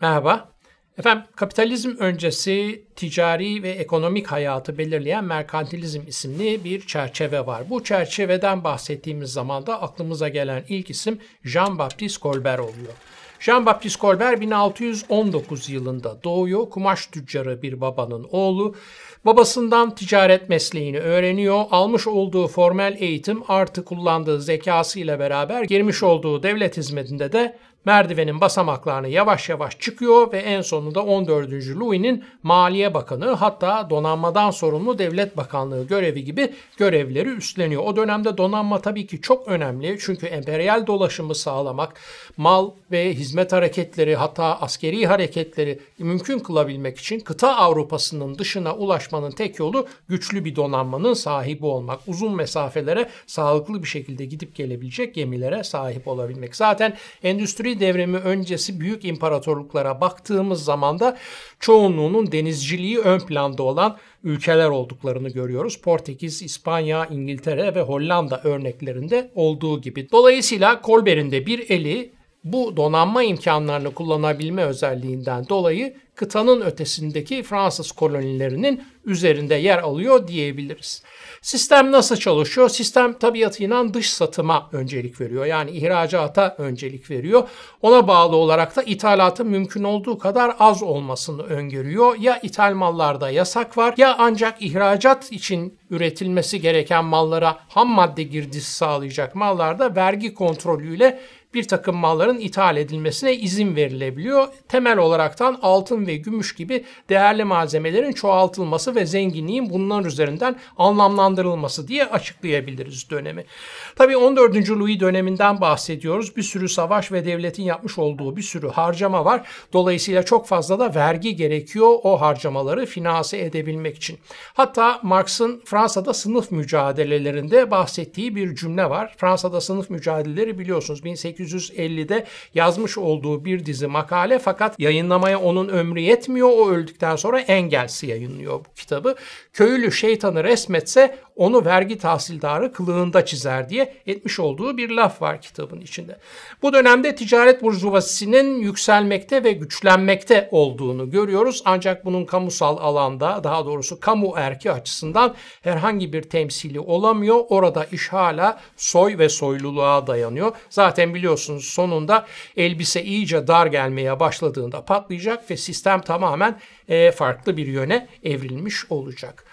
Merhaba. Efendim kapitalizm öncesi ticari ve ekonomik hayatı belirleyen merkantilizm isimli bir çerçeve var. Bu çerçeveden bahsettiğimiz zaman da aklımıza gelen ilk isim Jean-Baptiste Colbert oluyor. Jean-Baptiste Colbert 1619 yılında doğuyor. Kumaş tüccarı bir babanın oğlu. Babasından ticaret mesleğini öğreniyor. Almış olduğu formal eğitim artı kullandığı zekası ile beraber girmiş olduğu devlet hizmetinde de merdivenin basamaklarını yavaş yavaş çıkıyor ve en sonunda 14. Louis'nin Maliye Bakanı hatta donanmadan sorumlu Devlet Bakanlığı görevi gibi görevleri üstleniyor. O dönemde donanma tabii ki çok önemli çünkü emperyal dolaşımı sağlamak, mal ve hizmet hareketleri hatta askeri hareketleri mümkün kılabilmek için kıta Avrupa'sının dışına ulaşmanın tek yolu güçlü bir donanmanın sahibi olmak. Uzun mesafelere sağlıklı bir şekilde gidip gelebilecek gemilere sahip olabilmek. Zaten endüstri devrimi öncesi büyük imparatorluklara baktığımız zaman da çoğunluğunun denizciliği ön planda olan ülkeler olduklarını görüyoruz. Portekiz, İspanya, İngiltere ve Hollanda örneklerinde olduğu gibi. Dolayısıyla Colbert'in de bir eli bu donanma imkanlarını kullanabilme özelliğinden dolayı kıtanın ötesindeki Fransız kolonilerinin üzerinde yer alıyor diyebiliriz. Sistem nasıl çalışıyor? Sistem tabiatıyla dış satıma öncelik veriyor. Yani ihracata öncelik veriyor. Ona bağlı olarak da ithalatın mümkün olduğu kadar az olmasını öngörüyor. Ya ithal mallarda yasak var ya ancak ihracat için üretilmesi gereken mallara ham madde girdisi sağlayacak mallarda vergi kontrolüyle bir takım malların ithal edilmesine izin verilebiliyor. Temel olaraktan altın ve gümüş gibi değerli malzemelerin çoğaltılması ve zenginliğin bunların üzerinden anlamlandırılması diye açıklayabiliriz dönemi. Tabii 14. Louis döneminden bahsediyoruz. Bir sürü savaş ve devletin yapmış olduğu bir sürü harcama var. Dolayısıyla çok fazla da vergi gerekiyor o harcamaları finanse edebilmek için. Hatta Marx'ın Fransa'da sınıf mücadelelerinde bahsettiği bir cümle var. Fransa'da sınıf mücadeleleri biliyorsunuz 1800 1850'de yazmış olduğu bir dizi makale fakat yayınlamaya onun ömrü yetmiyor. O öldükten sonra Engels yayınlıyor bu kitabı. Köylü şeytanı resmetse onu vergi tahsildarı kılığında çizer diye etmiş olduğu bir laf var kitabın içinde. Bu dönemde ticaret burjuvazisinin yükselmekte ve güçlenmekte olduğunu görüyoruz. Ancak bunun kamusal alanda daha doğrusu kamu erki açısından herhangi bir temsili olamıyor. Orada iş hala soy ve soyluluğa dayanıyor. Zaten biliyorsunuz biliyorsunuz sonunda elbise iyice dar gelmeye başladığında patlayacak ve sistem tamamen e, farklı bir yöne evrilmiş olacak.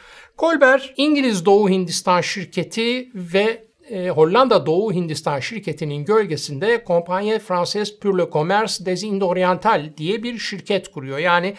Colbert İngiliz Doğu Hindistan şirketi ve e, Hollanda Doğu Hindistan şirketinin gölgesinde Compagnie Française pour le Commerce des Indes Orientales diye bir şirket kuruyor. Yani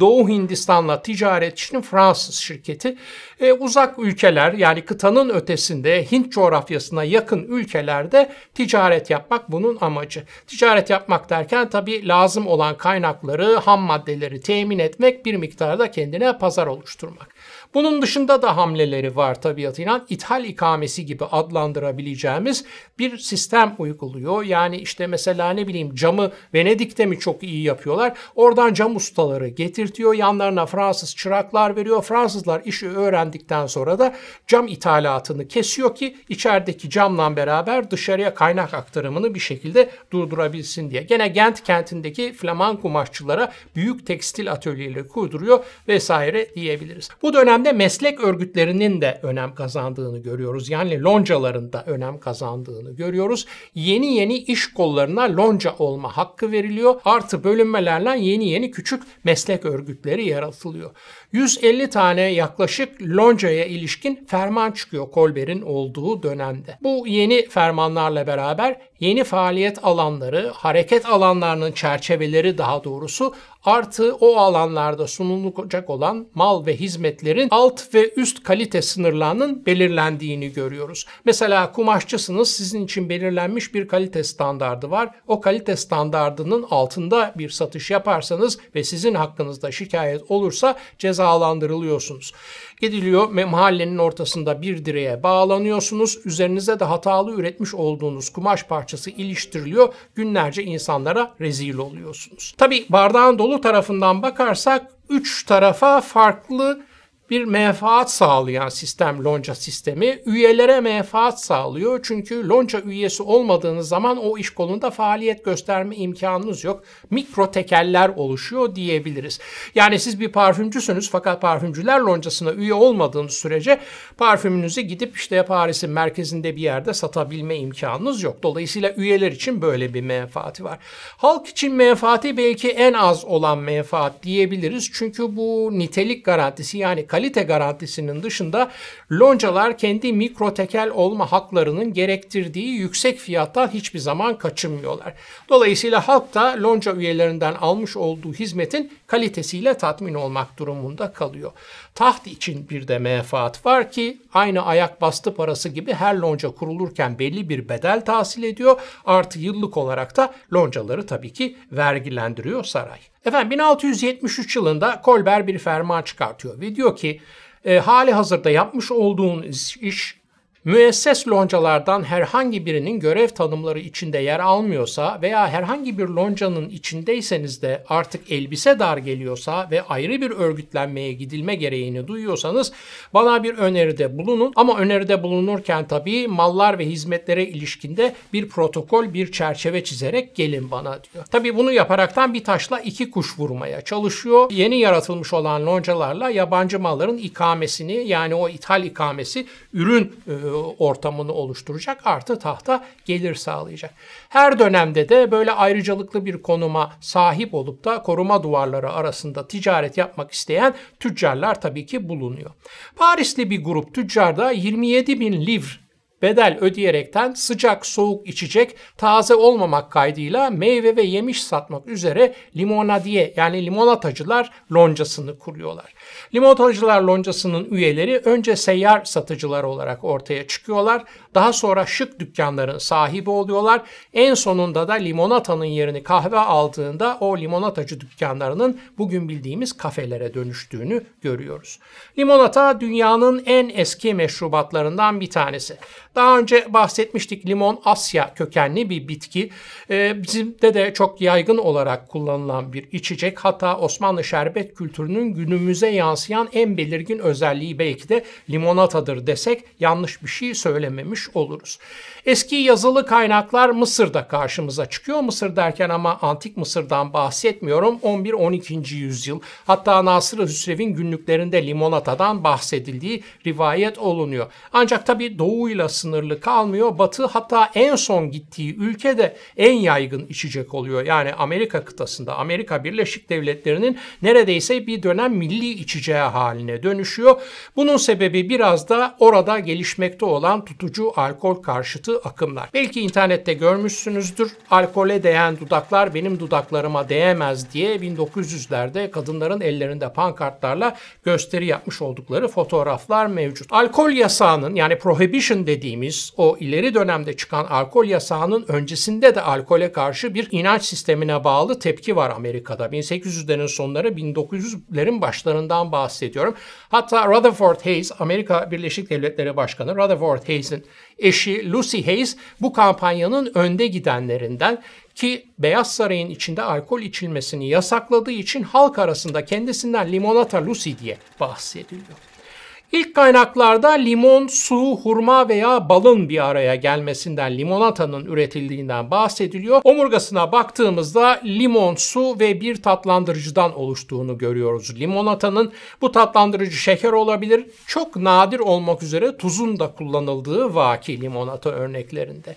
Doğu Hindistan'la ticaret için Fransız şirketi e, uzak ülkeler yani kıtanın ötesinde Hint coğrafyasına yakın ülkelerde ticaret yapmak bunun amacı. Ticaret yapmak derken tabii lazım olan kaynakları, ham maddeleri temin etmek bir miktarda kendine pazar oluşturmak. Bunun dışında da hamleleri var tabiatıyla. ithal ikamesi gibi adlandırabileceğimiz bir sistem uyguluyor. Yani işte mesela ne bileyim camı Venedik'te mi çok iyi yapıyorlar? Oradan cam ustaları getirtiyor. Yanlarına Fransız çıraklar veriyor. Fransızlar işi öğrendikten sonra da cam ithalatını kesiyor ki içerideki camla beraber dışarıya kaynak aktarımını bir şekilde durdurabilsin diye. Gene Gent kentindeki Flaman kumaşçılara büyük tekstil atölyeleri kurduruyor vesaire diyebiliriz. Bu dönem dönemde meslek örgütlerinin de önem kazandığını görüyoruz. Yani loncaların da önem kazandığını görüyoruz. Yeni yeni iş kollarına lonca olma hakkı veriliyor. Artı bölünmelerle yeni yeni küçük meslek örgütleri yaratılıyor. 150 tane yaklaşık loncaya ilişkin ferman çıkıyor Kolber'in olduğu dönemde. Bu yeni fermanlarla beraber yeni faaliyet alanları, hareket alanlarının çerçeveleri daha doğrusu artı o alanlarda sunulacak olan mal ve hizmetlerin alt ve üst kalite sınırlarının belirlendiğini görüyoruz. Mesela kumaşçısınız sizin için belirlenmiş bir kalite standardı var. O kalite standardının altında bir satış yaparsanız ve sizin hakkınızda şikayet olursa cezalandırılıyorsunuz. Gidiliyor mahallenin ortasında bir direğe bağlanıyorsunuz. Üzerinize de hatalı üretmiş olduğunuz kumaş parçası iliştiriliyor. Günlerce insanlara rezil oluyorsunuz. Tabi bardağın dolu tarafından bakarsak üç tarafa farklı bir menfaat sağlayan sistem lonca sistemi. Üyelere menfaat sağlıyor. Çünkü lonca üyesi olmadığınız zaman o iş kolunda faaliyet gösterme imkanınız yok. Mikro tekeller oluşuyor diyebiliriz. Yani siz bir parfümcüsünüz fakat parfümcüler loncasına üye olmadığınız sürece parfümünüzü gidip işte Paris'in merkezinde bir yerde satabilme imkanınız yok. Dolayısıyla üyeler için böyle bir menfaati var. Halk için menfaati belki en az olan menfaat diyebiliriz. Çünkü bu nitelik garantisi yani kalite garantisinin dışında loncalar kendi mikro tekel olma haklarının gerektirdiği yüksek fiyattan hiçbir zaman kaçınmıyorlar. Dolayısıyla halk da lonca üyelerinden almış olduğu hizmetin kalitesiyle tatmin olmak durumunda kalıyor. Taht için bir de menfaat var ki aynı ayak bastı parası gibi her lonca kurulurken belli bir bedel tahsil ediyor. Artı yıllık olarak da loncaları tabii ki vergilendiriyor saray. Efendim 1673 yılında Kolber bir ferman çıkartıyor ve diyor ki e, hali hazırda yapmış olduğun iş Müesses loncalardan herhangi birinin görev tanımları içinde yer almıyorsa veya herhangi bir loncanın içindeyseniz de artık elbise dar geliyorsa ve ayrı bir örgütlenmeye gidilme gereğini duyuyorsanız bana bir öneride bulunun. Ama öneride bulunurken tabii mallar ve hizmetlere ilişkinde bir protokol, bir çerçeve çizerek gelin bana diyor. Tabii bunu yaparaktan bir taşla iki kuş vurmaya çalışıyor. Yeni yaratılmış olan loncalarla yabancı malların ikamesini yani o ithal ikamesi ürün e, ortamını oluşturacak artı tahta gelir sağlayacak. Her dönemde de böyle ayrıcalıklı bir konuma sahip olup da koruma duvarları arasında ticaret yapmak isteyen tüccarlar tabii ki bulunuyor. Parisli bir grup tüccar da 27 bin livre bedel ödeyerekten sıcak soğuk içecek taze olmamak kaydıyla meyve ve yemiş satmak üzere limonadiye yani limonatacılar loncasını kuruyorlar. Limonatacılar loncasının üyeleri önce seyyar satıcılar olarak ortaya çıkıyorlar. Daha sonra şık dükkanların sahibi oluyorlar. En sonunda da limonatanın yerini kahve aldığında o limonatacı dükkanlarının bugün bildiğimiz kafelere dönüştüğünü görüyoruz. Limonata dünyanın en eski meşrubatlarından bir tanesi. Daha önce bahsetmiştik limon Asya kökenli bir bitki. Ee, bizimde de çok yaygın olarak kullanılan bir içecek. Hatta Osmanlı şerbet kültürünün günümüze yansıyan en belirgin özelliği belki de limonatadır desek yanlış bir şey söylememiş oluruz. Eski yazılı kaynaklar Mısır'da karşımıza çıkıyor. Mısır derken ama antik Mısır'dan bahsetmiyorum. 11-12. yüzyıl hatta Nasır Hüsrev'in günlüklerinde limonatadan bahsedildiği rivayet olunuyor. Ancak tabi doğuyla sınırlı kalmıyor. Batı hatta en son gittiği ülkede en yaygın içecek oluyor. Yani Amerika kıtasında Amerika Birleşik Devletleri'nin neredeyse bir dönem milli içeceği haline dönüşüyor. Bunun sebebi biraz da orada gelişmekte olan tutucu alkol karşıtı akımlar. Belki internette görmüşsünüzdür. Alkole değen dudaklar benim dudaklarıma değemez diye 1900'lerde kadınların ellerinde pankartlarla gösteri yapmış oldukları fotoğraflar mevcut. Alkol yasağının yani prohibition dediğimiz o ileri dönemde çıkan alkol yasağının öncesinde de alkole karşı bir inanç sistemine bağlı tepki var Amerika'da. 1800'lerin sonları 1900'lerin başlarından bahsediyorum. Hatta Rutherford Hayes, Amerika Birleşik Devletleri Başkanı Rutherford Hayes'in eşi Lucy Hayes bu kampanyanın önde gidenlerinden ki Beyaz Saray'ın içinde alkol içilmesini yasakladığı için halk arasında kendisinden limonata Lucy diye bahsediliyor. İlk kaynaklarda limon, su, hurma veya balın bir araya gelmesinden limonatanın üretildiğinden bahsediliyor. Omurgasına baktığımızda limon, su ve bir tatlandırıcıdan oluştuğunu görüyoruz. Limonatanın bu tatlandırıcı şeker olabilir. Çok nadir olmak üzere tuzun da kullanıldığı vaki limonata örneklerinde.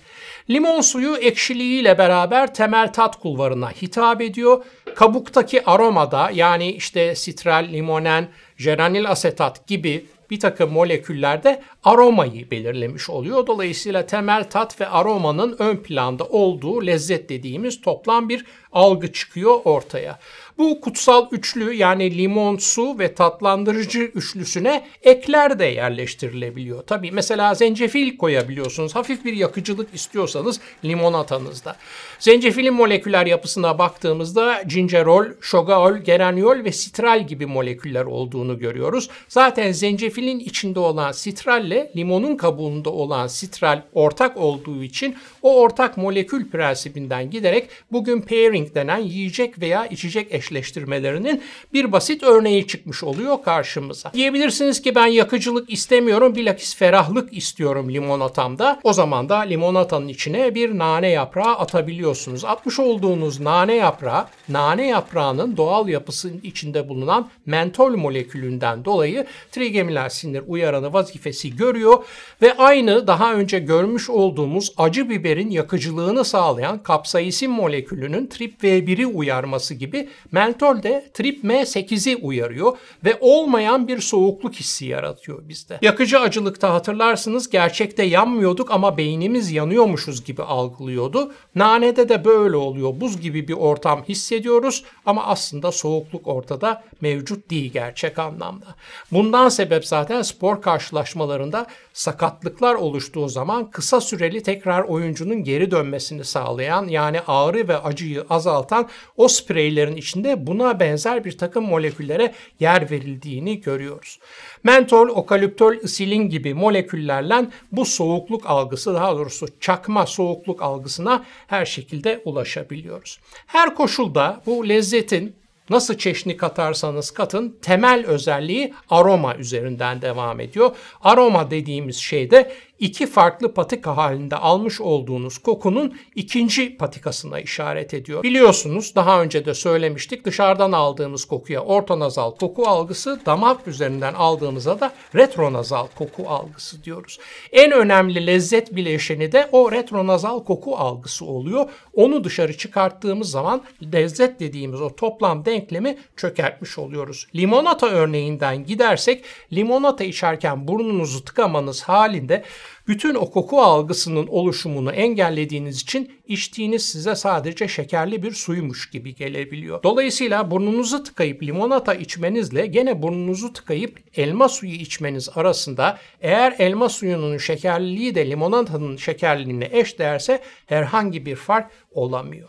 Limon suyu ekşiliğiyle beraber temel tat kulvarına hitap ediyor. Kabuktaki aromada yani işte sitral, limonen, geranil asetat gibi bir takım moleküllerde aromayı belirlemiş oluyor. Dolayısıyla temel tat ve aromanın ön planda olduğu lezzet dediğimiz toplam bir algı çıkıyor ortaya. Bu kutsal üçlü yani limon, su ve tatlandırıcı üçlüsüne ekler de yerleştirilebiliyor. Tabii mesela zencefil koyabiliyorsunuz. Hafif bir yakıcılık istiyorsanız limonatanızda. Zencefilin moleküler yapısına baktığımızda gingerol, şogaol, geraniol ve sitral gibi moleküller olduğunu görüyoruz. Zaten zencefilin içinde olan sitralle limonun kabuğunda olan sitral ortak olduğu için o ortak molekül prensibinden giderek bugün pairing denen yiyecek veya içecek eşleştirmeleri eşleştirmelerinin bir basit örneği çıkmış oluyor karşımıza. Diyebilirsiniz ki ben yakıcılık istemiyorum, bilakis ferahlık istiyorum limonatamda. O zaman da limonatanın içine bir nane yaprağı atabiliyorsunuz. Atmış olduğunuz nane yaprağı, nane yaprağının doğal yapısının içinde bulunan mentol molekülünden dolayı trigeminal sinir uyaranı vazifesi görüyor ve aynı daha önce görmüş olduğumuz acı biberin yakıcılığını sağlayan kapsaisin molekülünün trip V1'i uyarması gibi mentol de trip M8'i uyarıyor ve olmayan bir soğukluk hissi yaratıyor bizde. Yakıcı acılıkta hatırlarsınız gerçekte yanmıyorduk ama beynimiz yanıyormuşuz gibi algılıyordu. Nanede de böyle oluyor. Buz gibi bir ortam hissediyoruz ama aslında soğukluk ortada mevcut değil gerçek anlamda. Bundan sebep zaten spor karşılaşmalarında sakatlıklar oluştuğu zaman kısa süreli tekrar oyuncunun geri dönmesini sağlayan yani ağrı ve acıyı azaltan o spreylerin içinde buna benzer bir takım moleküllere yer verildiğini görüyoruz. Mentol, okaliptol, isilin gibi moleküllerle bu soğukluk algısı daha doğrusu çakma soğukluk algısına her şekilde ulaşabiliyoruz. Her koşulda bu lezzetin Nasıl çeşni katarsanız katın temel özelliği aroma üzerinden devam ediyor. Aroma dediğimiz şey de iki farklı patika halinde almış olduğunuz kokunun ikinci patikasına işaret ediyor. Biliyorsunuz daha önce de söylemiştik dışarıdan aldığımız kokuya ortonazal koku algısı, damak üzerinden aldığımızda da retronazal koku algısı diyoruz. En önemli lezzet bileşeni de o retronazal koku algısı oluyor. Onu dışarı çıkarttığımız zaman lezzet dediğimiz o toplam denklemi çökertmiş oluyoruz. Limonata örneğinden gidersek limonata içerken burnunuzu tıkamanız halinde bütün o koku algısının oluşumunu engellediğiniz için içtiğiniz size sadece şekerli bir suymuş gibi gelebiliyor. Dolayısıyla burnunuzu tıkayıp limonata içmenizle gene burnunuzu tıkayıp elma suyu içmeniz arasında eğer elma suyunun şekerliliği de limonatanın şekerliliğine eş değerse herhangi bir fark olamıyor.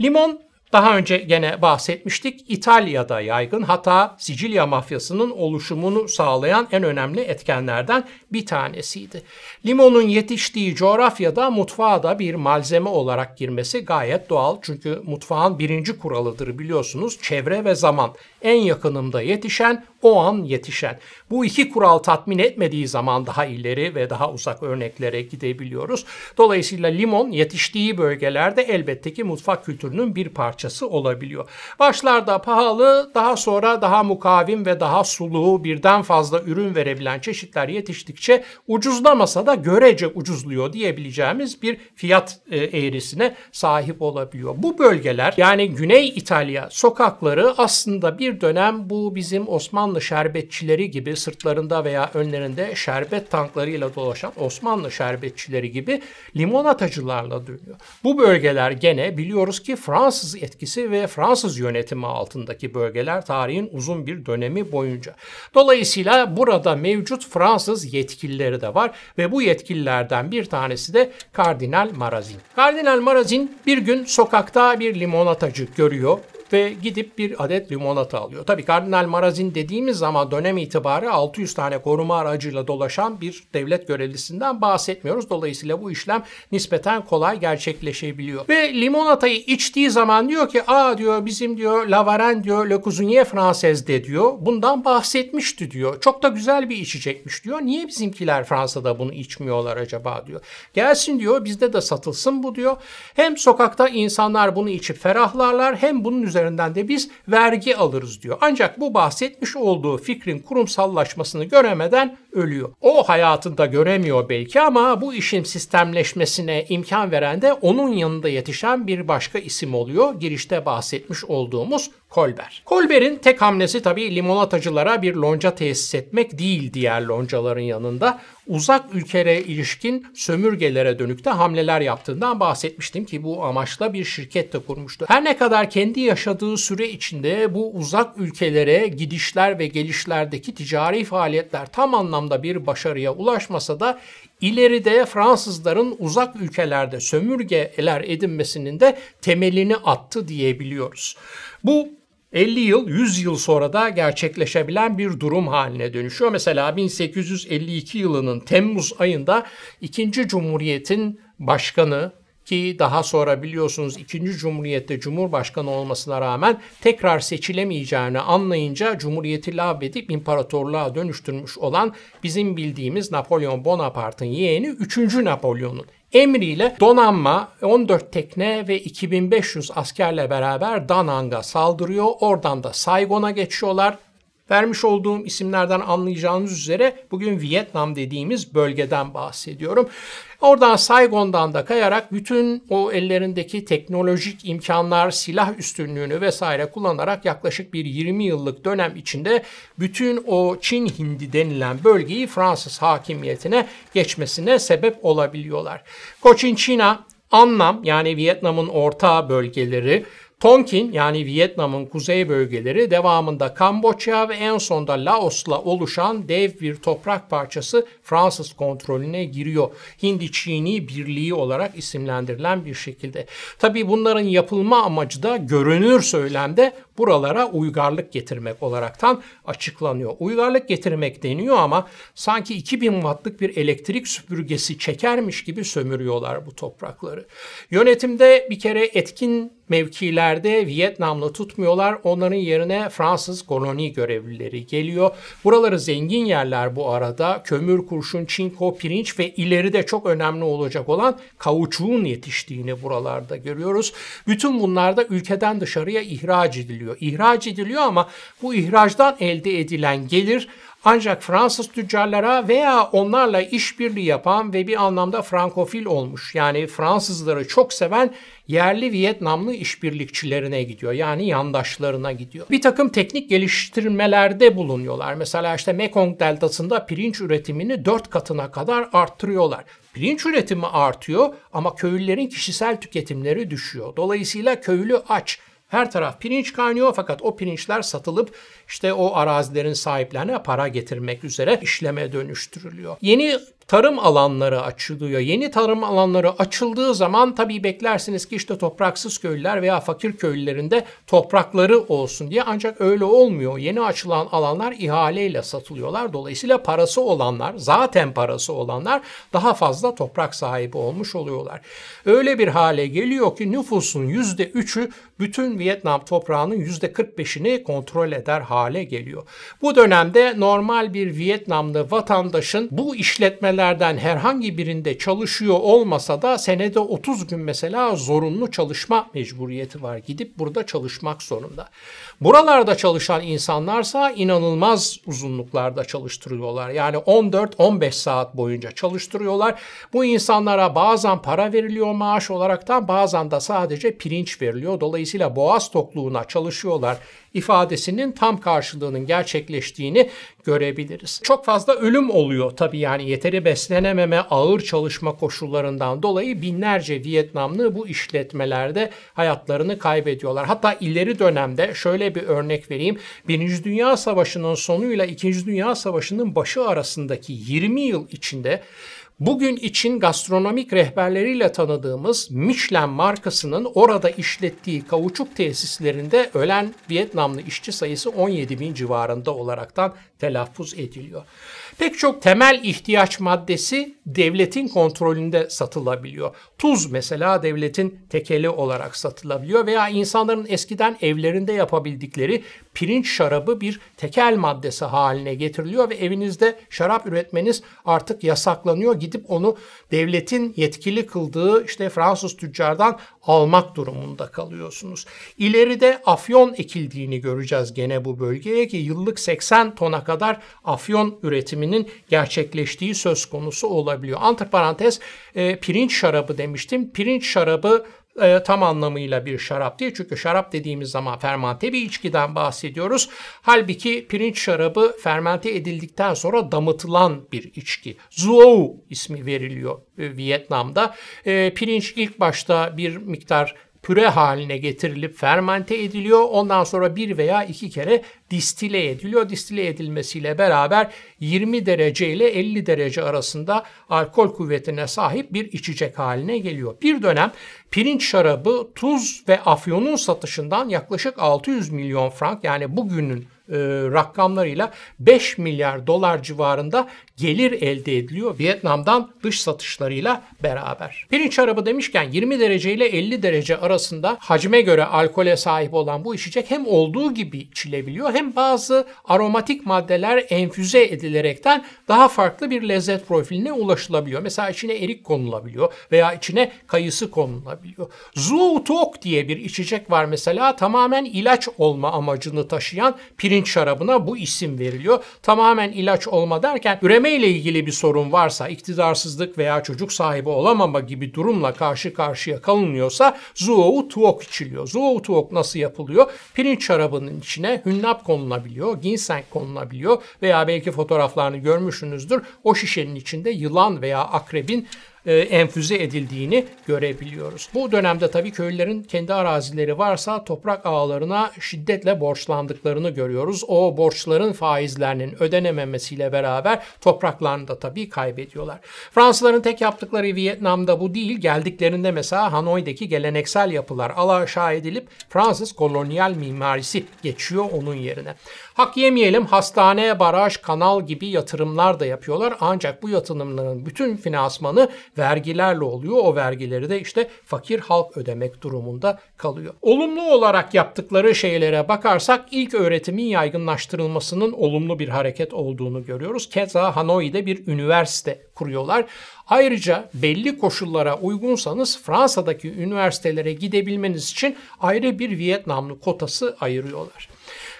Limon daha önce gene bahsetmiştik İtalya'da yaygın hatta Sicilya mafyasının oluşumunu sağlayan en önemli etkenlerden bir tanesiydi. Limonun yetiştiği coğrafyada mutfağa da bir malzeme olarak girmesi gayet doğal çünkü mutfağın birinci kuralıdır biliyorsunuz çevre ve zaman. En yakınımda yetişen o an yetişen. Bu iki kural tatmin etmediği zaman daha ileri ve daha uzak örneklere gidebiliyoruz. Dolayısıyla limon yetiştiği bölgelerde elbette ki mutfak kültürünün bir parçası olabiliyor. Başlarda pahalı, daha sonra daha mukavim ve daha sulu birden fazla ürün verebilen çeşitler yetiştikçe ucuzlamasa da görece ucuzluyor diyebileceğimiz bir fiyat e, eğrisine sahip olabiliyor. Bu bölgeler yani Güney İtalya sokakları aslında bir dönem bu bizim Osmanlı şerbetçileri gibi sırtlarında veya önlerinde şerbet tanklarıyla dolaşan Osmanlı şerbetçileri gibi limonatacılarla dönüyor. Bu bölgeler gene biliyoruz ki Fransız etkisi ve Fransız yönetimi altındaki bölgeler tarihin uzun bir dönemi boyunca. Dolayısıyla burada mevcut Fransız yetkilileri de var ve bu yetkililerden bir tanesi de Kardinal Marazin. Kardinal Marazin bir gün sokakta bir limonatacı görüyor ve gidip bir adet limonata alıyor. Tabii Kardinal Marazin dediğimiz zaman dönem itibarı 600 tane koruma aracıyla dolaşan bir devlet görevlisinden bahsetmiyoruz. Dolayısıyla bu işlem nispeten kolay gerçekleşebiliyor. Ve limonatayı içtiği zaman diyor ki aa diyor bizim diyor Lavaren diyor Le Cousinier Française de diyor. Bundan bahsetmişti diyor. Çok da güzel bir içecekmiş diyor. Niye bizimkiler Fransa'da bunu içmiyorlar acaba diyor. Gelsin diyor bizde de satılsın bu diyor. Hem sokakta insanlar bunu içip ferahlarlar hem bunun üzerine üzerinden de biz vergi alırız diyor. Ancak bu bahsetmiş olduğu fikrin kurumsallaşmasını göremeden ölüyor. O hayatında göremiyor belki ama bu işin sistemleşmesine imkan veren de onun yanında yetişen bir başka isim oluyor. Girişte bahsetmiş olduğumuz Kolber. Kolber'in tek hamlesi tabii limonatacılara bir lonca tesis etmek değil diğer loncaların yanında. Uzak ülkelere ilişkin sömürgelere dönük de hamleler yaptığından bahsetmiştim ki bu amaçla bir şirket de kurmuştu. Her ne kadar kendi yaşadığı süre içinde bu uzak ülkelere gidişler ve gelişlerdeki ticari faaliyetler tam anlamda bir başarıya ulaşmasa da ileride Fransızların uzak ülkelerde sömürgeler edinmesinin de temelini attı diyebiliyoruz. Bu 50 yıl, 100 yıl sonra da gerçekleşebilen bir durum haline dönüşüyor. Mesela 1852 yılının Temmuz ayında 2. Cumhuriyet'in başkanı ki daha sonra biliyorsunuz 2. Cumhuriyet'te Cumhurbaşkanı olmasına rağmen tekrar seçilemeyeceğini anlayınca Cumhuriyeti lağvedip imparatorluğa dönüştürmüş olan bizim bildiğimiz Napolyon Bonaparte'ın yeğeni 3. Napolyon'un emriyle donanma 14 tekne ve 2500 askerle beraber Danang'a saldırıyor. Oradan da Saigon'a geçiyorlar. Vermiş olduğum isimlerden anlayacağınız üzere bugün Vietnam dediğimiz bölgeden bahsediyorum. Oradan Saigon'dan da kayarak bütün o ellerindeki teknolojik imkanlar, silah üstünlüğünü vesaire kullanarak yaklaşık bir 20 yıllık dönem içinde bütün o Çin Hindi denilen bölgeyi Fransız hakimiyetine geçmesine sebep olabiliyorlar. Cochinchina, Annam yani Vietnam'ın orta bölgeleri, Tonkin yani Vietnam'ın kuzey bölgeleri devamında Kamboçya ve en sonda Laos'la oluşan dev bir toprak parçası Fransız kontrolüne giriyor. Hindi-Çini Birliği olarak isimlendirilen bir şekilde. Tabii bunların yapılma amacı da görünür söylemde buralara uygarlık getirmek olaraktan açıklanıyor. Uygarlık getirmek deniyor ama sanki 2000 wattlık bir elektrik süpürgesi çekermiş gibi sömürüyorlar bu toprakları. Yönetimde bir kere etkin mevkilerde Vietnamlı tutmuyorlar. Onların yerine Fransız koloni görevlileri geliyor. Buraları zengin yerler bu arada. Kömür, kurşun, çinko, pirinç ve ileride çok önemli olacak olan kauçuğun yetiştiğini buralarda görüyoruz. Bütün bunlar da ülkeden dışarıya ihraç ediliyor. İhraç ediliyor ama bu ihracdan elde edilen gelir ancak Fransız tüccarlara veya onlarla işbirliği yapan ve bir anlamda frankofil olmuş yani Fransızları çok seven yerli Vietnamlı işbirlikçilerine gidiyor. Yani yandaşlarına gidiyor. Bir takım teknik geliştirmelerde bulunuyorlar. Mesela işte Mekong Deltası'nda pirinç üretimini dört katına kadar arttırıyorlar. Pirinç üretimi artıyor ama köylülerin kişisel tüketimleri düşüyor. Dolayısıyla köylü aç. Her taraf pirinç kaynıyor fakat o pirinçler satılıp işte o arazilerin sahiplerine para getirmek üzere işleme dönüştürülüyor. Yeni tarım alanları açılıyor. Yeni tarım alanları açıldığı zaman tabii beklersiniz ki işte topraksız köylüler veya fakir köylülerinde toprakları olsun diye ancak öyle olmuyor. Yeni açılan alanlar ihaleyle satılıyorlar. Dolayısıyla parası olanlar, zaten parası olanlar daha fazla toprak sahibi olmuş oluyorlar. Öyle bir hale geliyor ki nüfusun %3'ü bütün Vietnam toprağının %45'ini kontrol eder hale geliyor. Bu dönemde normal bir Vietnamlı vatandaşın bu işletmelerden herhangi birinde çalışıyor olmasa da senede 30 gün mesela zorunlu çalışma mecburiyeti var. Gidip burada çalışmak zorunda. Buralarda çalışan insanlarsa inanılmaz uzunluklarda çalıştırıyorlar. Yani 14-15 saat boyunca çalıştırıyorlar. Bu insanlara bazen para veriliyor maaş olaraktan bazen de sadece pirinç veriliyor. Dolayısıyla boğaz tokluğuna çalışıyorlar ifadesinin tam karşılığının gerçekleştiğini görebiliriz. Çok fazla ölüm oluyor tabii yani yeteri beslenememe, ağır çalışma koşullarından dolayı binlerce Vietnamlı bu işletmelerde hayatlarını kaybediyorlar. Hatta ileri dönemde şöyle bir örnek vereyim. Birinci Dünya Savaşı'nın sonuyla İkinci Dünya Savaşı'nın başı arasındaki 20 yıl içinde Bugün için gastronomik rehberleriyle tanıdığımız Michelin markasının orada işlettiği kauçuk tesislerinde ölen Vietnamlı işçi sayısı 17 bin civarında olaraktan telaffuz ediliyor. Pek çok temel ihtiyaç maddesi devletin kontrolünde satılabiliyor. Tuz mesela devletin tekeli olarak satılabiliyor veya insanların eskiden evlerinde yapabildikleri pirinç şarabı bir tekel maddesi haline getiriliyor ve evinizde şarap üretmeniz artık yasaklanıyor. Gidip onu devletin yetkili kıldığı işte Fransız tüccardan almak durumunda kalıyorsunuz. İleride afyon ekildiğini göreceğiz gene bu bölgeye ki yıllık 80 tona kadar afyon üretiminin gerçekleştiği söz konusu olabiliyor. Antiparantez e, pirinç şarabı demiştim. Pirinç şarabı e, tam anlamıyla bir şarap değil. Çünkü şarap dediğimiz zaman fermente bir içkiden bahsediyoruz. Halbuki pirinç şarabı fermente edildikten sonra damıtılan bir içki. Zuo ismi veriliyor e, Vietnam'da. E, pirinç ilk başta bir miktar püre haline getirilip fermente ediliyor. Ondan sonra bir veya iki kere distile ediliyor. Distile edilmesiyle beraber 20 derece ile 50 derece arasında alkol kuvvetine sahip bir içecek haline geliyor. Bir dönem pirinç şarabı, tuz ve afyonun satışından yaklaşık 600 milyon frank yani bugünün e, rakamlarıyla 5 milyar dolar civarında gelir elde ediliyor Vietnam'dan dış satışlarıyla beraber. Pirinç şarabı demişken 20 derece ile 50 derece arasında hacme göre alkole sahip olan bu içecek hem olduğu gibi içilebiliyor hem bazı aromatik maddeler enfüze edilerekten daha farklı bir lezzet profiline ulaşılabiliyor. Mesela içine erik konulabiliyor veya içine kayısı konulabiliyor. Zuo Tok diye bir içecek var mesela tamamen ilaç olma amacını taşıyan pirinç şarabına bu isim veriliyor. Tamamen ilaç olma derken üreme ile ilgili bir sorun varsa, iktidarsızlık veya çocuk sahibi olamama gibi durumla karşı karşıya kalınıyorsa Zuo Tuok içiliyor. Zuo Tuok nasıl yapılıyor? Pirinç şarabının içine hünnap konulabiliyor, ginseng konulabiliyor veya belki fotoğraflarını görmüşsünüzdür. O şişenin içinde yılan veya akrebin enfüze edildiğini görebiliyoruz. Bu dönemde tabii köylülerin kendi arazileri varsa toprak ağlarına şiddetle borçlandıklarını görüyoruz. O borçların faizlerinin ödenememesiyle beraber topraklarını da tabii kaybediyorlar. Fransızların tek yaptıkları Vietnam'da bu değil. Geldiklerinde mesela Hanoi'deki geleneksel yapılar alaşağı edilip Fransız kolonyal mimarisi geçiyor onun yerine. Hak yemeyelim hastane, baraj, kanal gibi yatırımlar da yapıyorlar. Ancak bu yatırımların bütün finansmanı vergilerle oluyor. O vergileri de işte fakir halk ödemek durumunda kalıyor. Olumlu olarak yaptıkları şeylere bakarsak ilk öğretimin yaygınlaştırılmasının olumlu bir hareket olduğunu görüyoruz. Keza Hanoi'de bir üniversite kuruyorlar. Ayrıca belli koşullara uygunsanız Fransa'daki üniversitelere gidebilmeniz için ayrı bir Vietnamlı kotası ayırıyorlar.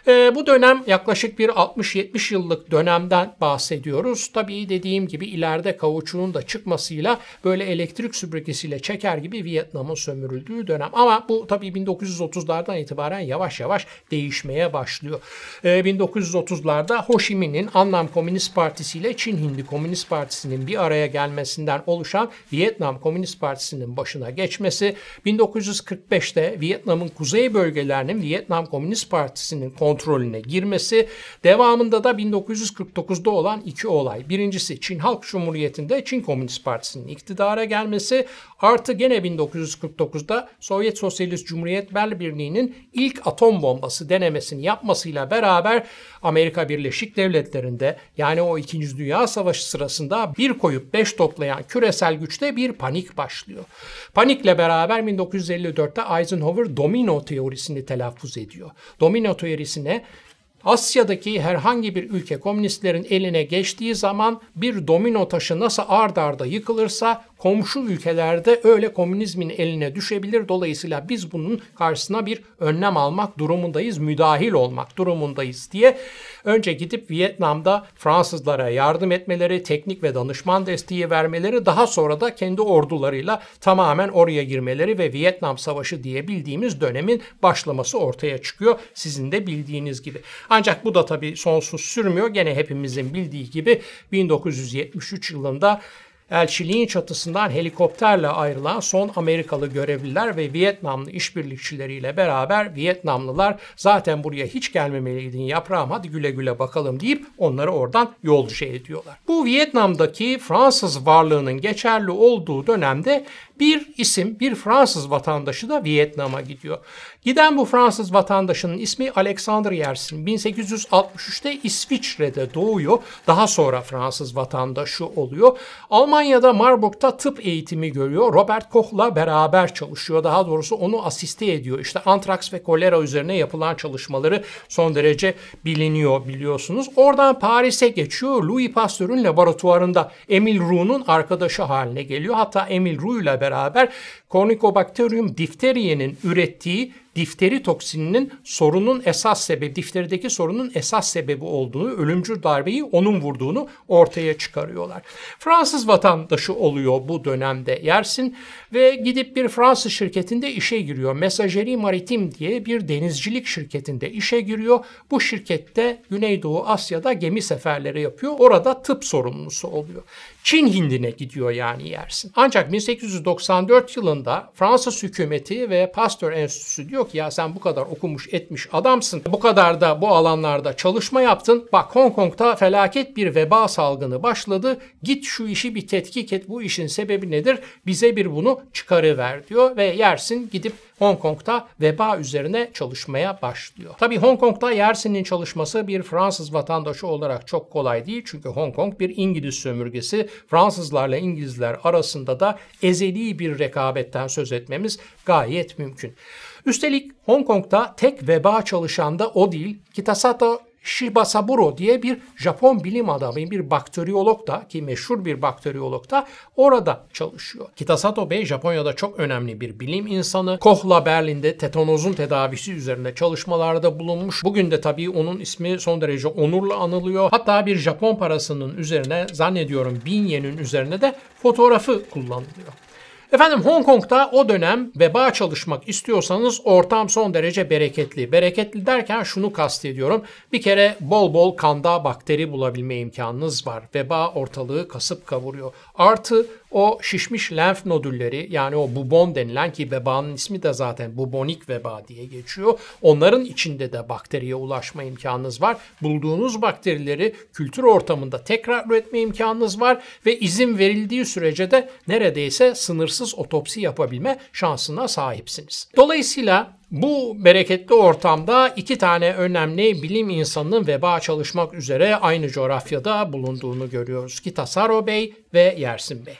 E, bu dönem yaklaşık bir 60-70 yıllık dönemden bahsediyoruz. Tabii dediğim gibi ileride kavuçuğun da çıkmasıyla böyle elektrik süpürgesiyle çeker gibi Vietnam'ın sömürüldüğü dönem. Ama bu tabii 1930'lardan itibaren yavaş yavaş değişmeye başlıyor. E, 1930'larda Ho Chi Minh'in Annam Komünist Partisi ile Çin Hindi Komünist Partisi'nin bir araya gelmesinden oluşan Vietnam Komünist Partisi'nin başına geçmesi, 1945'te Vietnam'ın kuzey bölgelerinin Vietnam Komünist Partisi'nin kontrolüne girmesi, devamında da 1949'da olan iki olay. Birincisi Çin Halk Cumhuriyeti'nde Çin Komünist Partisi'nin iktidara gelmesi, artı gene 1949'da Sovyet Sosyalist Cumhuriyetler Birliği'nin ilk atom bombası denemesini yapmasıyla beraber Amerika Birleşik Devletleri'nde yani o 2. Dünya Savaşı sırasında bir koyup beş toplayan küresel güçte bir panik başlıyor. Panikle beraber 1954'te Eisenhower domino teorisini telaffuz ediyor. Domino teorisine Asya'daki herhangi bir ülke komünistlerin eline geçtiği zaman bir domino taşı nasıl ard arda yıkılırsa komşu ülkelerde öyle komünizmin eline düşebilir. Dolayısıyla biz bunun karşısına bir önlem almak durumundayız, müdahil olmak durumundayız diye önce gidip Vietnam'da Fransızlara yardım etmeleri, teknik ve danışman desteği vermeleri, daha sonra da kendi ordularıyla tamamen oraya girmeleri ve Vietnam Savaşı diye bildiğimiz dönemin başlaması ortaya çıkıyor. Sizin de bildiğiniz gibi. Ancak bu da tabii sonsuz sürmüyor. Gene hepimizin bildiği gibi 1973 yılında elçiliğin çatısından helikopterle ayrılan son Amerikalı görevliler ve Vietnamlı işbirlikçileriyle beraber Vietnamlılar zaten buraya hiç gelmemeliydin yaprağım hadi güle güle bakalım deyip onları oradan yolcu ediyorlar. Bu Vietnam'daki Fransız varlığının geçerli olduğu dönemde bir isim, bir Fransız vatandaşı da Vietnam'a gidiyor. Giden bu Fransız vatandaşının ismi Alexander Yersin. 1863'te İsviçre'de doğuyor. Daha sonra Fransız vatandaşı oluyor. Almanya'da Marburg'da tıp eğitimi görüyor. Robert Koch'la beraber çalışıyor. Daha doğrusu onu asiste ediyor. İşte antraks ve kolera üzerine yapılan çalışmaları son derece biliniyor biliyorsunuz. Oradan Paris'e geçiyor. Louis Pasteur'ün laboratuvarında Emil Roux'un arkadaşı haline geliyor. Hatta Emil Roux ile beraber Cornicobacterium difteriye'nin ürettiği difteri toksininin sorunun esas sebebi, difterideki sorunun esas sebebi olduğunu, ölümcül darbeyi onun vurduğunu ortaya çıkarıyorlar. Fransız vatandaşı oluyor bu dönemde Yersin ve gidip bir Fransız şirketinde işe giriyor. Messagerie Maritime diye bir denizcilik şirketinde işe giriyor. Bu şirkette Güneydoğu Asya'da gemi seferleri yapıyor. Orada tıp sorumlusu oluyor. Çin Hindi'ne gidiyor yani Yersin. Ancak 1894 yılında Fransız hükümeti ve Pasteur Enstitüsü diyor ki ya sen bu kadar okumuş etmiş adamsın. Bu kadar da bu alanlarda çalışma yaptın. Bak Hong Kong'da felaket bir veba salgını başladı. Git şu işi bir tetkik et. Bu işin sebebi nedir? Bize bir bunu çıkarıver diyor ve yersin gidip Hong Kong'da veba üzerine çalışmaya başlıyor. Tabi Hong Kong'da Yersin'in çalışması bir Fransız vatandaşı olarak çok kolay değil. Çünkü Hong Kong bir İngiliz sömürgesi. Fransızlarla İngilizler arasında da ezeli bir rekabetten söz etmemiz gayet mümkün. Üstelik Hong Kong'da tek veba çalışan da o değil. Kitasato Shibasaburo diye bir Japon bilim adamı, bir bakteriyolog da ki meşhur bir bakteriyolog da orada çalışıyor. Kitasato Bey Japonya'da çok önemli bir bilim insanı. Kohla Berlin'de tetanozun tedavisi üzerinde çalışmalarda bulunmuş. Bugün de tabii onun ismi son derece onurla anılıyor. Hatta bir Japon parasının üzerine zannediyorum bin yenin üzerine de fotoğrafı kullanılıyor. Efendim Hong Kong'da o dönem veba çalışmak istiyorsanız ortam son derece bereketli. Bereketli derken şunu kastediyorum. Bir kere bol bol kanda bakteri bulabilme imkanınız var. Veba ortalığı kasıp kavuruyor. Artı o şişmiş lenf nodülleri yani o bubon denilen ki vebanın ismi de zaten bubonik veba diye geçiyor. Onların içinde de bakteriye ulaşma imkanınız var. Bulduğunuz bakterileri kültür ortamında tekrar üretme imkanınız var ve izin verildiği sürece de neredeyse sınırsız otopsi yapabilme şansına sahipsiniz. Dolayısıyla bu bereketli ortamda iki tane önemli bilim insanının veba çalışmak üzere aynı coğrafyada bulunduğunu görüyoruz. Kitasaro Bey ve Yersin Bey.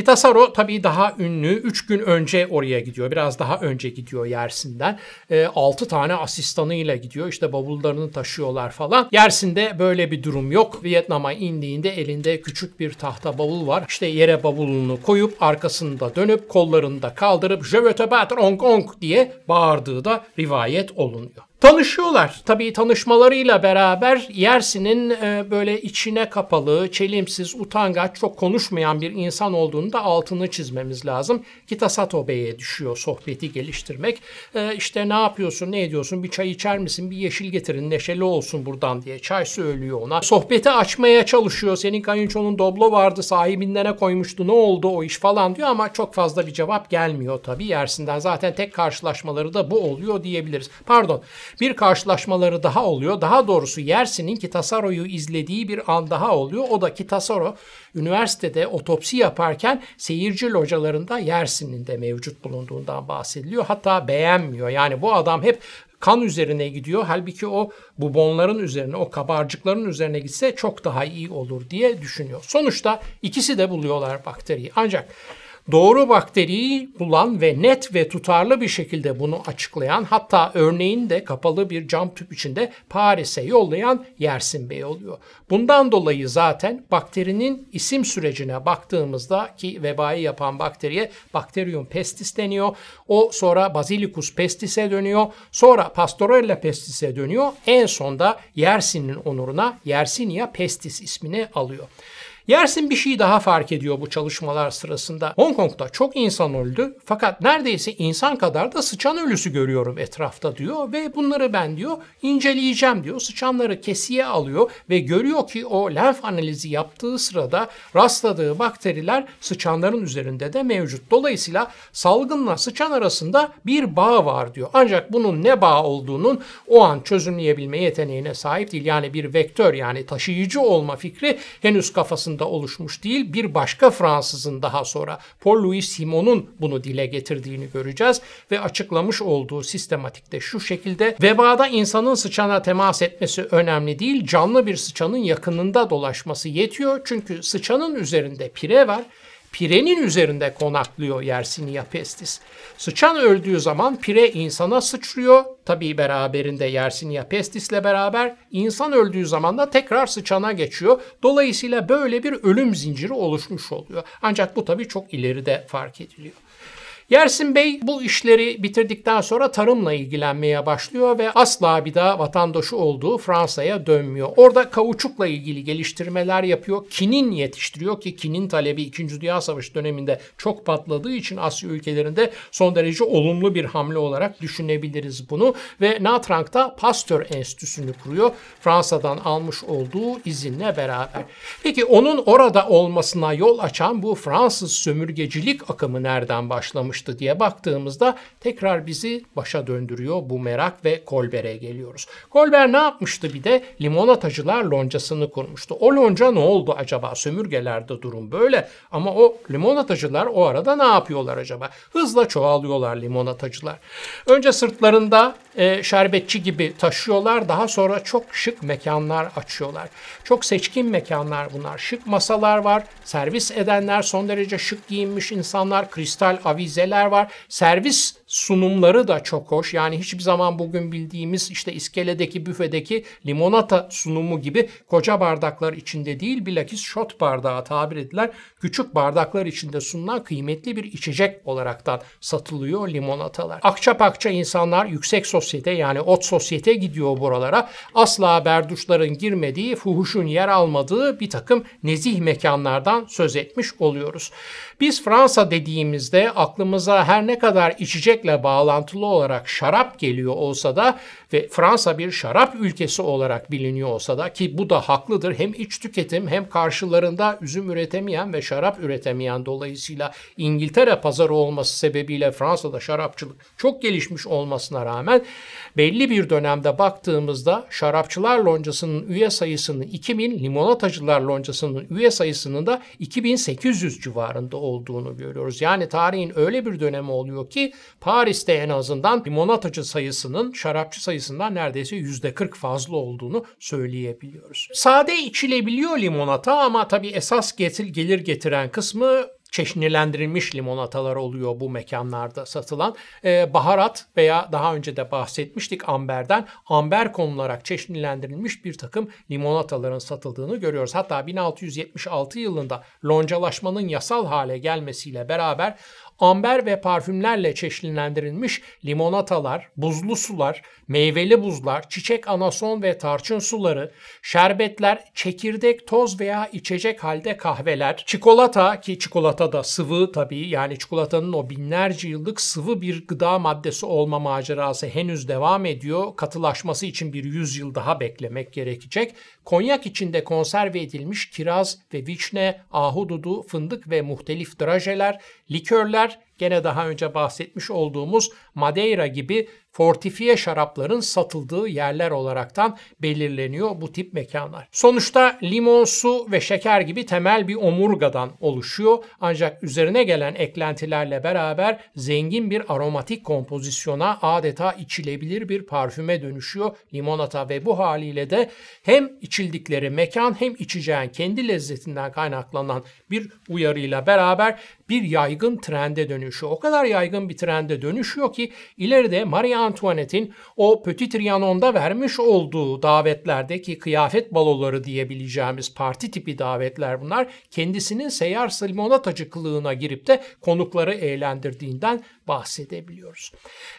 Kitasaro tabii daha ünlü. 3 gün önce oraya gidiyor. Biraz daha önce gidiyor Yersin'den. E, 6 tane asistanıyla gidiyor. İşte bavullarını taşıyorlar falan. Yersin'de böyle bir durum yok. Vietnam'a indiğinde elinde küçük bir tahta bavul var. İşte yere bavulunu koyup arkasında dönüp kollarını da kaldırıp Je veux te battre Hong Kong diye bağırdığı da rivayet olunuyor. Tanışıyorlar. Tabii tanışmalarıyla beraber Yersin'in e, böyle içine kapalı, çelimsiz, utangaç, çok konuşmayan bir insan olduğunu da altını çizmemiz lazım. Kitasato Bey'e düşüyor sohbeti geliştirmek. E, işte ne yapıyorsun, ne ediyorsun, bir çay içer misin, bir yeşil getirin, neşeli olsun buradan diye çay söylüyor ona. Sohbeti açmaya çalışıyor. Senin kayınçonun doblo vardı, sahibinden ne koymuştu, ne oldu o iş falan diyor ama çok fazla bir cevap gelmiyor tabii Yersin'den. Zaten tek karşılaşmaları da bu oluyor diyebiliriz. Pardon. Bir karşılaşmaları daha oluyor. Daha doğrusu Yersin'in Kitasaro'yu izlediği bir an daha oluyor. O da Kitasaro üniversitede otopsi yaparken seyirci localarında Yersin'in de mevcut bulunduğundan bahsediliyor. Hatta beğenmiyor. Yani bu adam hep kan üzerine gidiyor. Halbuki o bubonların üzerine, o kabarcıkların üzerine gitse çok daha iyi olur diye düşünüyor. Sonuçta ikisi de buluyorlar bakteriyi. Ancak doğru bakteriyi bulan ve net ve tutarlı bir şekilde bunu açıklayan hatta örneğin de kapalı bir cam tüp içinde Paris'e yollayan Yersin Bey oluyor. Bundan dolayı zaten bakterinin isim sürecine baktığımızda ki vebayı yapan bakteriye Bacterium pestis deniyor. O sonra Basilicus pestis'e dönüyor. Sonra Pastorella pestis'e dönüyor. En sonda Yersin'in onuruna Yersinia pestis ismini alıyor. Yersin bir şey daha fark ediyor bu çalışmalar sırasında. Hong Kong'da çok insan öldü fakat neredeyse insan kadar da sıçan ölüsü görüyorum etrafta diyor ve bunları ben diyor inceleyeceğim diyor. Sıçanları kesiye alıyor ve görüyor ki o lenf analizi yaptığı sırada rastladığı bakteriler sıçanların üzerinde de mevcut. Dolayısıyla salgınla sıçan arasında bir bağ var diyor. Ancak bunun ne bağ olduğunun o an çözümleyebilme yeteneğine sahip değil. Yani bir vektör yani taşıyıcı olma fikri henüz kafasında sırasında oluşmuş değil, bir başka Fransızın daha sonra Paul-Louis Simon'un bunu dile getirdiğini göreceğiz ve açıklamış olduğu sistematikte şu şekilde vebada insanın sıçana temas etmesi önemli değil, canlı bir sıçanın yakınında dolaşması yetiyor. Çünkü sıçanın üzerinde pire var pirenin üzerinde konaklıyor Yersinia pestis. Sıçan öldüğü zaman pire insana sıçrıyor. Tabii beraberinde Yersinia pestisle beraber insan öldüğü zaman da tekrar sıçana geçiyor. Dolayısıyla böyle bir ölüm zinciri oluşmuş oluyor. Ancak bu tabii çok ileride fark ediliyor. Yersin Bey bu işleri bitirdikten sonra tarımla ilgilenmeye başlıyor ve asla bir daha vatandaşı olduğu Fransa'ya dönmüyor. Orada kauçukla ilgili geliştirmeler yapıyor. Kinin yetiştiriyor ki kinin talebi 2. Dünya Savaşı döneminde çok patladığı için Asya ülkelerinde son derece olumlu bir hamle olarak düşünebiliriz bunu. Ve Natrank'ta Pasteur Enstitüsü'nü kuruyor. Fransa'dan almış olduğu izinle beraber. Peki onun orada olmasına yol açan bu Fransız sömürgecilik akımı nereden başlamış? Yapmıştı diye baktığımızda tekrar bizi başa döndürüyor bu merak ve Kolber'e geliyoruz. Kolber ne yapmıştı bir de limonatacılar loncasını kurmuştu. O lonca ne oldu acaba? Sömürgelerde durum böyle ama o limonatacılar o arada ne yapıyorlar acaba? Hızla çoğalıyorlar limonatacılar. Önce sırtlarında e, şerbetçi gibi taşıyorlar. Daha sonra çok şık mekanlar açıyorlar. Çok seçkin mekanlar bunlar. Şık masalar var. Servis edenler son derece şık giyinmiş insanlar. Kristal avizeler var. Servis sunumları da çok hoş. Yani hiçbir zaman bugün bildiğimiz işte iskeledeki büfedeki limonata sunumu gibi koca bardaklar içinde değil bilakis shot bardağı tabir edilen küçük bardaklar içinde sunulan kıymetli bir içecek olaraktan satılıyor limonatalar. Akça pakça insanlar yüksek sosyete yani ot sosyete gidiyor buralara. Asla berduşların girmediği, fuhuşun yer almadığı bir takım nezih mekanlardan söz etmiş oluyoruz. Biz Fransa dediğimizde aklımıza her ne kadar içecekle bağlantılı olarak şarap geliyor olsa da ve Fransa bir şarap ülkesi olarak biliniyor olsa da ki bu da haklıdır hem iç tüketim hem karşılarında üzüm üretemeyen ve şarap üretemeyen dolayısıyla İngiltere pazarı olması sebebiyle Fransa'da şarapçılık çok gelişmiş olmasına rağmen belli bir dönemde baktığımızda şarapçılar loncasının üye sayısının 2000, limonatacılar loncasının üye sayısının da 2800 civarında olduğunu görüyoruz. Yani tarihin öyle bir dönemi oluyor ki Paris'te en azından limonatacı sayısının şarapçı sayısından neredeyse %40 fazla olduğunu söyleyebiliyoruz. Sade içilebiliyor limonata ama tabii esas getir, gelir getiren kısmı çeşnilendirilmiş limonatalar oluyor bu mekanlarda satılan. Ee, baharat veya daha önce de bahsetmiştik amberden. Amber konularak çeşnilendirilmiş bir takım limonataların satıldığını görüyoruz. Hatta 1676 yılında loncalaşmanın yasal hale gelmesiyle beraber amber ve parfümlerle çeşitlendirilmiş limonatalar, buzlu sular, meyveli buzlar, çiçek anason ve tarçın suları, şerbetler, çekirdek, toz veya içecek halde kahveler, çikolata ki çikolata da sıvı tabii yani çikolatanın o binlerce yıllık sıvı bir gıda maddesi olma macerası henüz devam ediyor. Katılaşması için bir yüzyıl daha beklemek gerekecek. Konyak içinde konserve edilmiş kiraz ve vişne, ahududu, fındık ve muhtelif drajeler, likörler, gene daha önce bahsetmiş olduğumuz Madeira gibi fortifiye şarapların satıldığı yerler olaraktan belirleniyor bu tip mekanlar. Sonuçta limon, su ve şeker gibi temel bir omurgadan oluşuyor. Ancak üzerine gelen eklentilerle beraber zengin bir aromatik kompozisyona adeta içilebilir bir parfüme dönüşüyor limonata ve bu haliyle de hem içildikleri mekan hem içeceğin kendi lezzetinden kaynaklanan bir uyarıyla beraber bir yaygın trende dönüşüyor. O kadar yaygın bir trende dönüşüyor ki ileride Marie Antoinette'in o Petit Trianon'da vermiş olduğu davetlerdeki kıyafet baloları diyebileceğimiz parti tipi davetler bunlar. Kendisinin seyyar limonatacı kılığına girip de konukları eğlendirdiğinden bahsedebiliyoruz.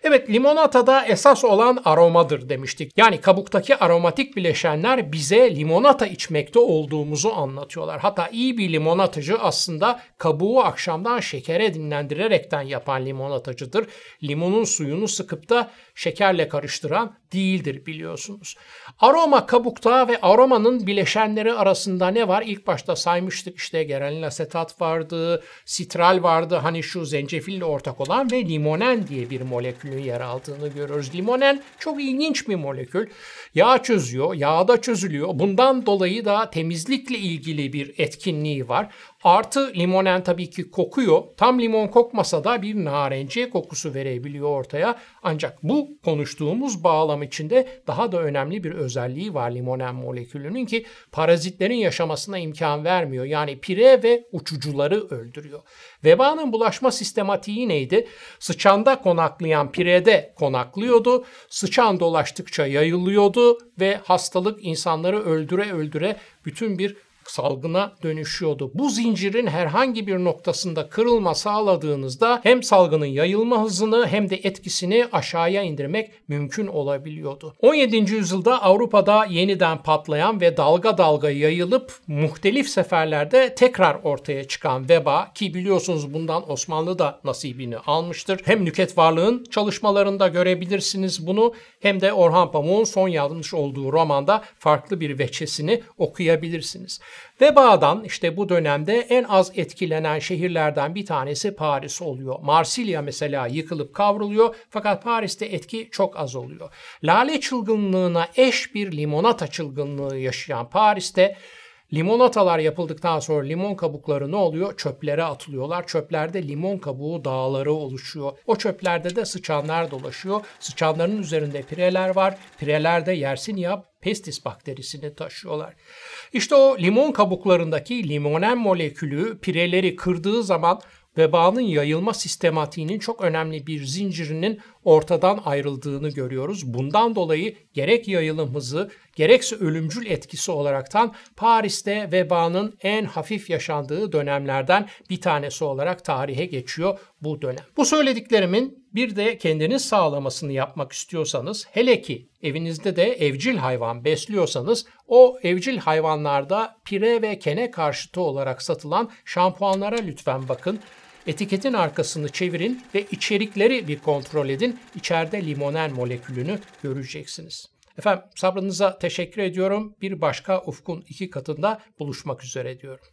Evet limonatada esas olan aromadır demiştik. Yani kabuktaki aromatik bileşenler bize limonata içmekte olduğumuzu anlatıyorlar. Hatta iyi bir limonatacı aslında kabuğu akşamdan şekere dinlendirerekten yapan limonatacıdır. Limonun suyunu sıkıp da şekerle karıştıran değildir biliyorsunuz. Aroma kabukta ve aromanın bileşenleri arasında ne var? İlk başta saymıştık işte geranil asetat vardı, sitral vardı hani şu zencefille ortak olan ve limonen diye bir molekülün yer aldığını görüyoruz. Limonen çok ilginç bir molekül. Yağ çözüyor, yağda çözülüyor. Bundan dolayı da temizlikle ilgili bir etkinliği var. Artı limonen tabii ki kokuyor. Tam limon kokmasa da bir narenciye kokusu verebiliyor ortaya. Ancak bu konuştuğumuz bağlam içinde daha da önemli bir özelliği var limonen molekülünün ki parazitlerin yaşamasına imkan vermiyor. Yani pire ve uçucuları öldürüyor. Vebanın bulaşma sistematiği neydi? Sıçanda konaklayan pirede konaklıyordu. Sıçan dolaştıkça yayılıyordu ve hastalık insanları öldüre öldüre bütün bir salgına dönüşüyordu. Bu zincirin herhangi bir noktasında kırılma sağladığınızda hem salgının yayılma hızını hem de etkisini aşağıya indirmek mümkün olabiliyordu. 17. yüzyılda Avrupa'da yeniden patlayan ve dalga dalga yayılıp muhtelif seferlerde tekrar ortaya çıkan veba ki biliyorsunuz bundan Osmanlı da nasibini almıştır. Hem Nüket Varlığın çalışmalarında görebilirsiniz bunu hem de Orhan Pamuk'un son yazmış olduğu romanda farklı bir veçesini okuyabilirsiniz. Vebadan işte bu dönemde en az etkilenen şehirlerden bir tanesi Paris oluyor. Marsilya mesela yıkılıp kavruluyor fakat Paris'te etki çok az oluyor. Lale çılgınlığına eş bir limonata çılgınlığı yaşayan Paris'te Limonatalar yapıldıktan sonra limon kabukları ne oluyor? Çöplere atılıyorlar. Çöplerde limon kabuğu dağları oluşuyor. O çöplerde de sıçanlar dolaşıyor. Sıçanların üzerinde pireler var. Pirelerde Yersinia pestis bakterisini taşıyorlar. İşte o limon kabuklarındaki limonen molekülü pireleri kırdığı zaman vebanın yayılma sistematiğinin çok önemli bir zincirinin ortadan ayrıldığını görüyoruz. Bundan dolayı gerek yayılım hızı gerekse ölümcül etkisi olaraktan Paris'te vebanın en hafif yaşandığı dönemlerden bir tanesi olarak tarihe geçiyor bu dönem. Bu söylediklerimin bir de kendiniz sağlamasını yapmak istiyorsanız hele ki evinizde de evcil hayvan besliyorsanız o evcil hayvanlarda pire ve kene karşıtı olarak satılan şampuanlara lütfen bakın. Etiketin arkasını çevirin ve içerikleri bir kontrol edin. İçeride limonen molekülünü göreceksiniz. Efendim sabrınıza teşekkür ediyorum. Bir başka ufkun iki katında buluşmak üzere diyorum.